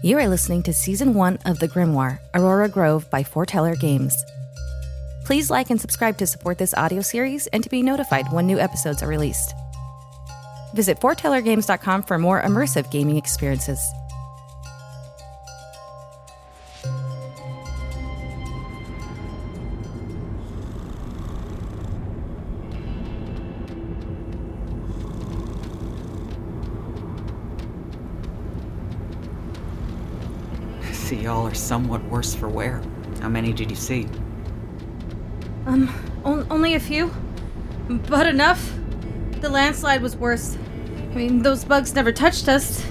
You are listening to Season 1 of The Grimoire, Aurora Grove by Foreteller Games. Please like and subscribe to support this audio series and to be notified when new episodes are released. Visit foretellergames.com for more immersive gaming experiences. See, y'all are somewhat worse for wear. How many did you see? Um, on- only a few, but enough. The landslide was worse. I mean, those bugs never touched us.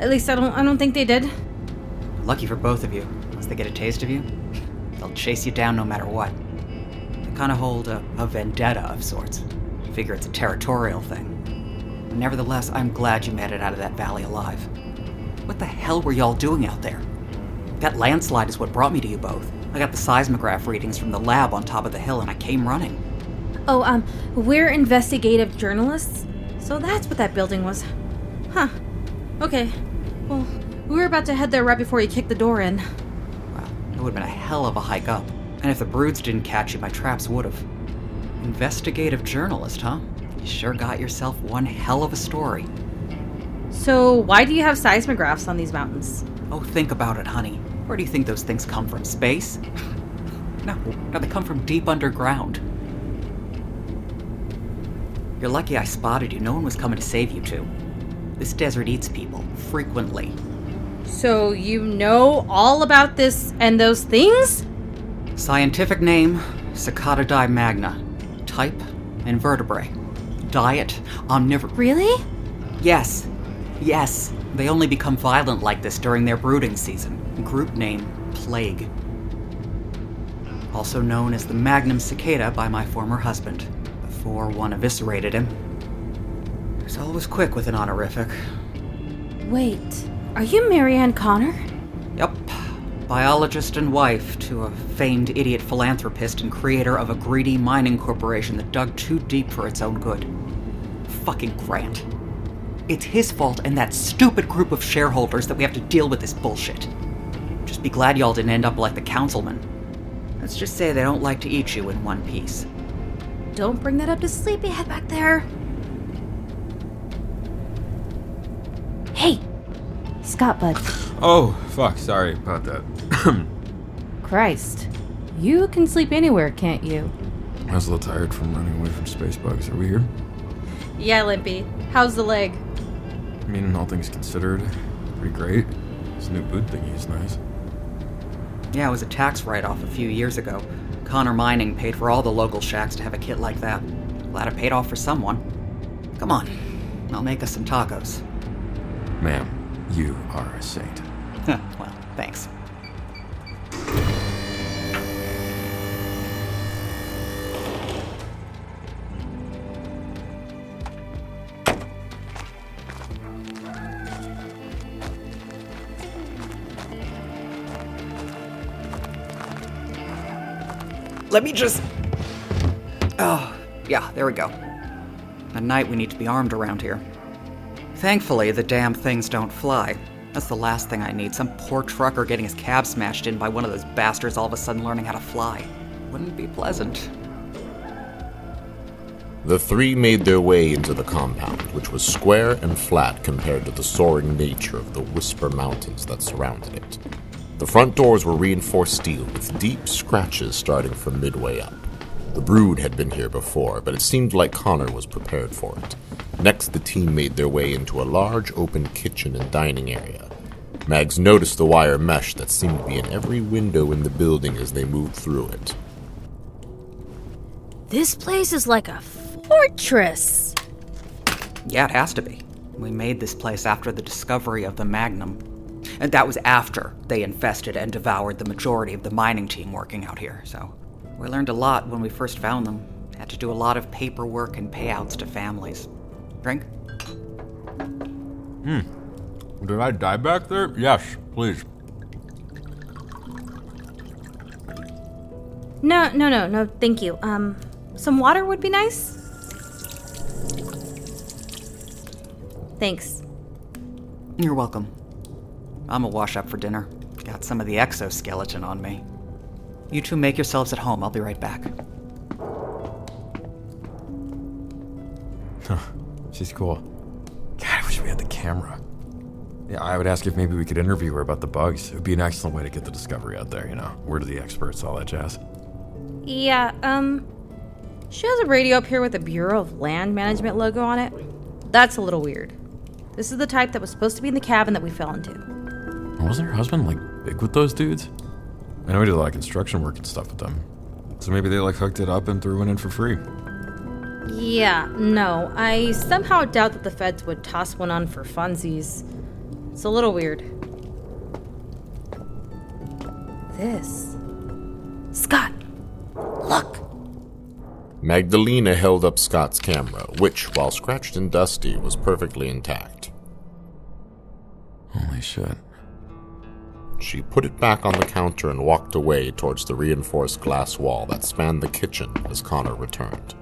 At least I don't. I don't think they did. Lucky for both of you. Once they get a taste of you, they'll chase you down no matter what. They kind of hold a, a vendetta of sorts. Figure it's a territorial thing. Nevertheless, I'm glad you made it out of that valley alive. What the hell were y'all doing out there? That landslide is what brought me to you both. I got the seismograph readings from the lab on top of the hill and I came running. Oh, um, we're investigative journalists, so that's what that building was. Huh. Okay. Well, we were about to head there right before you kicked the door in. Well, it would have been a hell of a hike up. And if the broods didn't catch you, my traps would have. Investigative journalist, huh? You sure got yourself one hell of a story. So, why do you have seismographs on these mountains? Oh, think about it, honey. Where do you think those things come from? Space? No, no, they come from deep underground. You're lucky I spotted you. No one was coming to save you two. This desert eats people, frequently. So, you know all about this and those things? Scientific name Cicada magna. Type invertebrate. Diet omnivore. Really? Yes, yes. They only become violent like this during their brooding season. Group name Plague. Also known as the Magnum Cicada by my former husband, before one eviscerated him. He was always quick with an honorific. Wait, are you Marianne Connor? Yep. Biologist and wife to a famed idiot philanthropist and creator of a greedy mining corporation that dug too deep for its own good. Fucking Grant. It's his fault and that stupid group of shareholders that we have to deal with this bullshit. Just be glad y'all didn't end up like the councilman. Let's just say they don't like to eat you in one piece. Don't bring that up to Sleepyhead back there. Hey, Scott Bud. Oh, fuck, sorry about that. Christ. You can sleep anywhere, can't you? I was a little tired from running away from space bugs. Are we here? Yeah, Limpy. How's the leg? I mean, all things considered, pretty great. This new boot thingy is nice. Yeah, it was a tax write off a few years ago. Connor Mining paid for all the local shacks to have a kit like that. Glad it paid off for someone. Come on, I'll make us some tacos. Ma'am, you are a saint. well, thanks. Let me just. Oh, yeah, there we go. At night, we need to be armed around here. Thankfully, the damn things don't fly. That's the last thing I need. Some poor trucker getting his cab smashed in by one of those bastards all of a sudden learning how to fly. Wouldn't be pleasant. The three made their way into the compound, which was square and flat compared to the soaring nature of the Whisper Mountains that surrounded it. The front doors were reinforced steel with deep scratches starting from midway up. The brood had been here before, but it seemed like Connor was prepared for it. Next, the team made their way into a large open kitchen and dining area. Mags noticed the wire mesh that seemed to be in every window in the building as they moved through it. This place is like a fortress. Yeah, it has to be. We made this place after the discovery of the Magnum. And that was after they infested and devoured the majority of the mining team working out here, so we learned a lot when we first found them. Had to do a lot of paperwork and payouts to families. Drink? Hmm. Did I die back there? Yes, please. No, no, no, no, thank you. Um, some water would be nice. Thanks. You're welcome. I'm a wash up for dinner. Got some of the exoskeleton on me. You two make yourselves at home. I'll be right back. Huh. She's cool. God, I wish we had the camera. Yeah, I would ask if maybe we could interview her about the bugs. It would be an excellent way to get the discovery out there, you know. Word of the experts, all that jazz. Yeah, um. She has a radio up here with a Bureau of Land Management logo on it. That's a little weird. This is the type that was supposed to be in the cabin that we fell into. Wasn't her husband like big with those dudes? I know he did a lot of construction work and stuff with them. So maybe they like hooked it up and threw it in for free. Yeah, no. I somehow doubt that the feds would toss one on for funsies. It's a little weird. This. Scott! Look! Magdalena held up Scott's camera, which, while scratched and dusty, was perfectly intact. Holy shit. She put it back on the counter and walked away towards the reinforced glass wall that spanned the kitchen as Connor returned.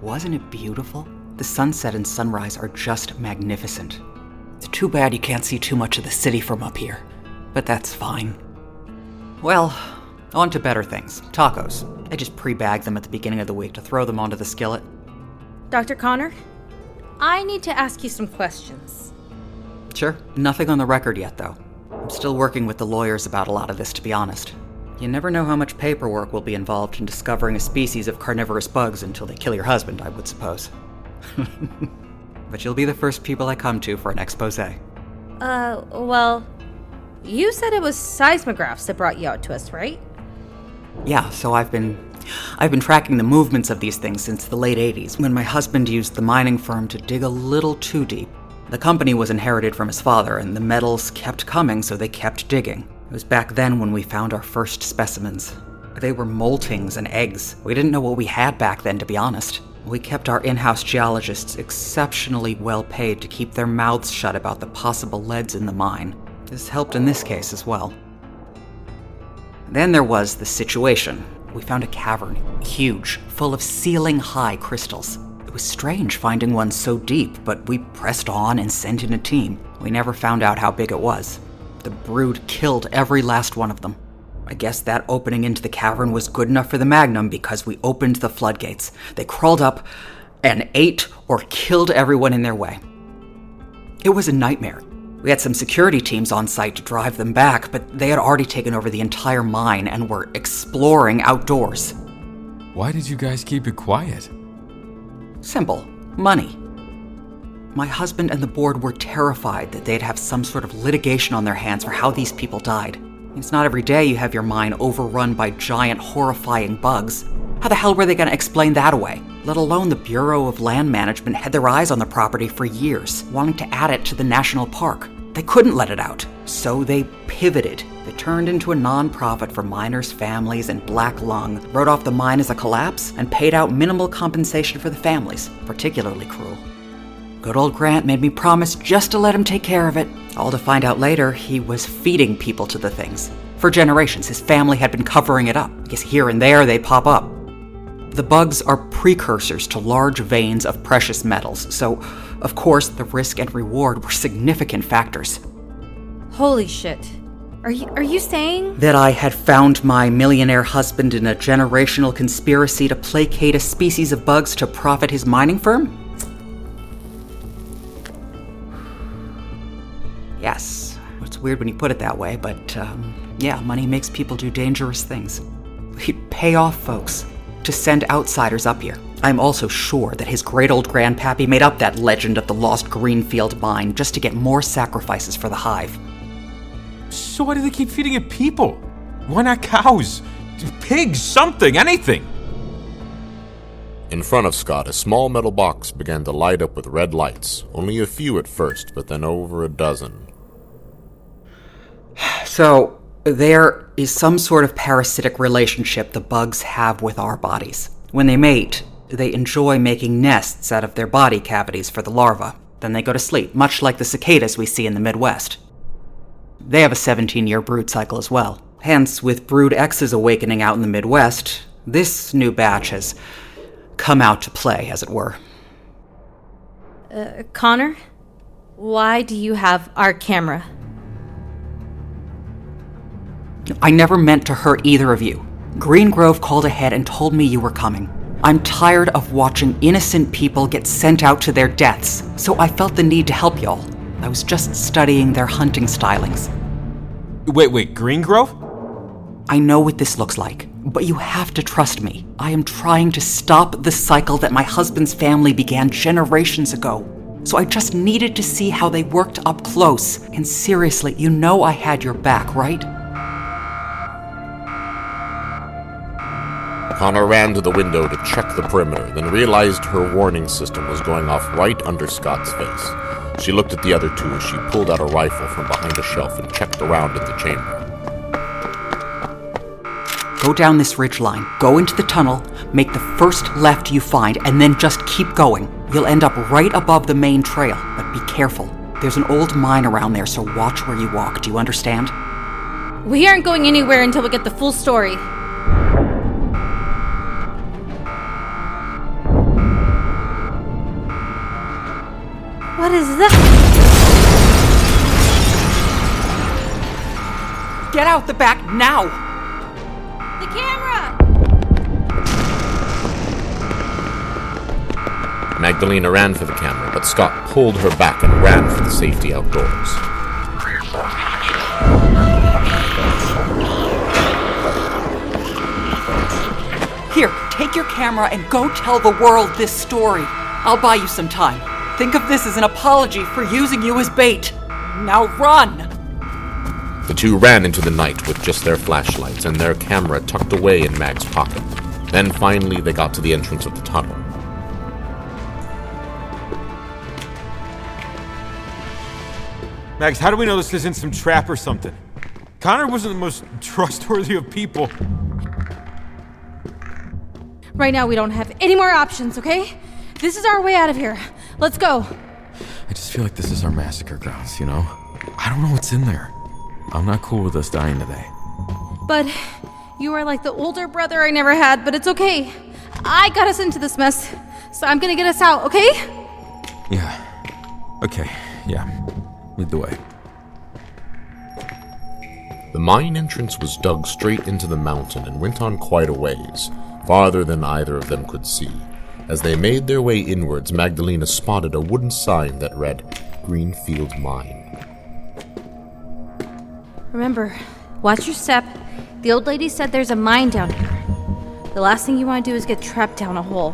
Wasn't it beautiful? The sunset and sunrise are just magnificent. It's too bad you can't see too much of the city from up here, but that's fine. Well, on to better things tacos. I just pre bagged them at the beginning of the week to throw them onto the skillet. Dr. Connor, I need to ask you some questions. Sure, nothing on the record yet, though. I'm still working with the lawyers about a lot of this, to be honest. You never know how much paperwork will be involved in discovering a species of carnivorous bugs until they kill your husband, I would suppose. but you'll be the first people I come to for an expose. Uh, well, you said it was seismographs that brought you out to us, right? Yeah, so I've been I've been tracking the movements of these things since the late 80s when my husband used the mining firm to dig a little too deep. The company was inherited from his father and the metals kept coming, so they kept digging. It was back then when we found our first specimens. They were moltings and eggs. We didn't know what we had back then, to be honest. We kept our in house geologists exceptionally well paid to keep their mouths shut about the possible leads in the mine. This helped in this case as well. Then there was the situation. We found a cavern, huge, full of ceiling high crystals. It was strange finding one so deep, but we pressed on and sent in a team. We never found out how big it was. The brood killed every last one of them. I guess that opening into the cavern was good enough for the Magnum because we opened the floodgates. They crawled up and ate or killed everyone in their way. It was a nightmare. We had some security teams on site to drive them back, but they had already taken over the entire mine and were exploring outdoors. Why did you guys keep it quiet? Simple money. My husband and the board were terrified that they'd have some sort of litigation on their hands for how these people died. It's not every day you have your mine overrun by giant, horrifying bugs. How the hell were they going to explain that away? Let alone the Bureau of Land Management had their eyes on the property for years, wanting to add it to the national park. They couldn't let it out, so they pivoted. They turned into a nonprofit for miners' families and Black Lung, wrote off the mine as a collapse, and paid out minimal compensation for the families, particularly cruel. Good old Grant made me promise just to let him take care of it, all to find out later he was feeding people to the things. For generations, his family had been covering it up, because here and there they pop up. The bugs are precursors to large veins of precious metals, so, of course, the risk and reward were significant factors. Holy shit. Are you are you saying That I had found my millionaire husband in a generational conspiracy to placate a species of bugs to profit his mining firm? Yes. It's weird when you put it that way, but um, yeah, money makes people do dangerous things. We pay off folks to send outsiders up here. I'm also sure that his great old grandpappy made up that legend of the lost Greenfield mine just to get more sacrifices for the hive. So why do they keep feeding it people? Why not cows? Pigs, something, anything. In front of Scott, a small metal box began to light up with red lights. Only a few at first, but then over a dozen. So, there is some sort of parasitic relationship the bugs have with our bodies. When they mate, they enjoy making nests out of their body cavities for the larvae. Then they go to sleep, much like the cicadas we see in the Midwest. They have a 17 year brood cycle as well. Hence, with brood X's awakening out in the Midwest, this new batch has come out to play, as it were. Uh, Connor, why do you have our camera? I never meant to hurt either of you. Green Grove called ahead and told me you were coming. I'm tired of watching innocent people get sent out to their deaths, so I felt the need to help y'all. I was just studying their hunting stylings. Wait, wait, Green Grove? I know what this looks like, but you have to trust me. I am trying to stop the cycle that my husband's family began generations ago. So I just needed to see how they worked up close. And seriously, you know I had your back, right? Connor ran to the window to check the perimeter, then realized her warning system was going off right under Scott's face. She looked at the other two as she pulled out a rifle from behind a shelf and checked around in the chamber. Go down this ridge line, go into the tunnel, make the first left you find, and then just keep going. You'll end up right above the main trail, but be careful. There's an old mine around there, so watch where you walk. Do you understand? We aren't going anywhere until we get the full story. What is that? Get out the back now! The camera! Magdalena ran for the camera, but Scott pulled her back and ran for the safety outdoors. Here, take your camera and go tell the world this story. I'll buy you some time. Think of this as an apology for using you as bait. Now run! The two ran into the night with just their flashlights and their camera tucked away in Mag's pocket. Then finally, they got to the entrance of the tunnel. Mags, how do we know this isn't some trap or something? Connor wasn't the most trustworthy of people. Right now, we don't have any more options, okay? This is our way out of here. Let's go. I just feel like this is our massacre grounds, you know? I don't know what's in there. I'm not cool with us dying today. But you are like the older brother I never had, but it's okay. I got us into this mess, so I'm gonna get us out, okay? Yeah. Okay, yeah. Lead the way. The mine entrance was dug straight into the mountain and went on quite a ways, farther than either of them could see. As they made their way inwards, Magdalena spotted a wooden sign that read Greenfield Mine. Remember, watch your step. The old lady said there's a mine down here. The last thing you want to do is get trapped down a hole.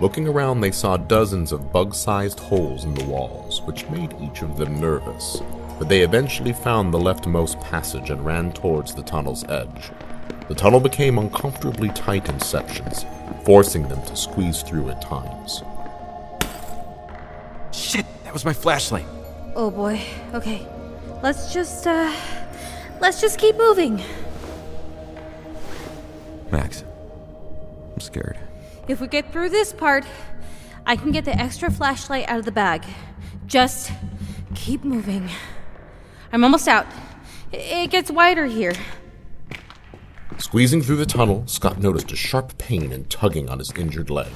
Looking around, they saw dozens of bug sized holes in the walls, which made each of them nervous. But they eventually found the leftmost passage and ran towards the tunnel's edge. The tunnel became uncomfortably tight in sections, forcing them to squeeze through at times. Shit, that was my flashlight. Oh boy. Okay. Let's just, uh. Let's just keep moving. Mags, I'm scared. If we get through this part, I can get the extra flashlight out of the bag. Just keep moving. I'm almost out. It gets wider here. Squeezing through the tunnel, Scott noticed a sharp pain and tugging on his injured leg.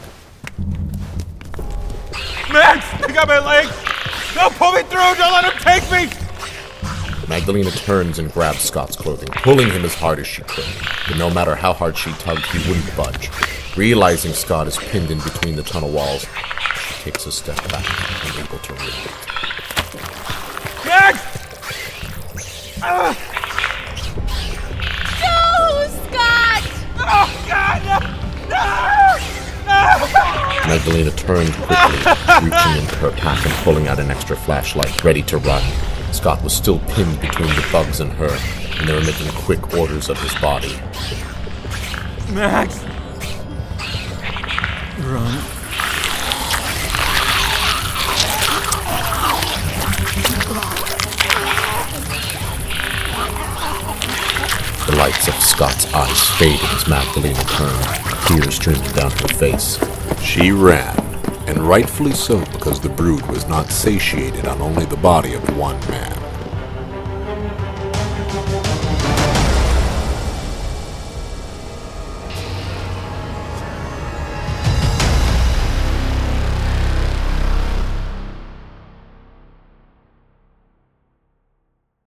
Mags, they got my leg! Don't pull me through! Don't let him take me! Magdalena turns and grabs Scott's clothing, pulling him as hard as she could. But no matter how hard she tugged, he wouldn't budge. Realizing Scott is pinned in between the tunnel walls, she takes a step back, unable to react. Mags! No, Magdalena turned quickly, reaching into her pack and pulling out an extra flashlight, ready to run. Scott was still pinned between the bugs and her, and they were making quick orders of his body. Mags! Run. The lights of Scott's eyes faded as Magdalena turned, tears streaming down her face. She ran, and rightfully so because the brood was not satiated on only the body of one man.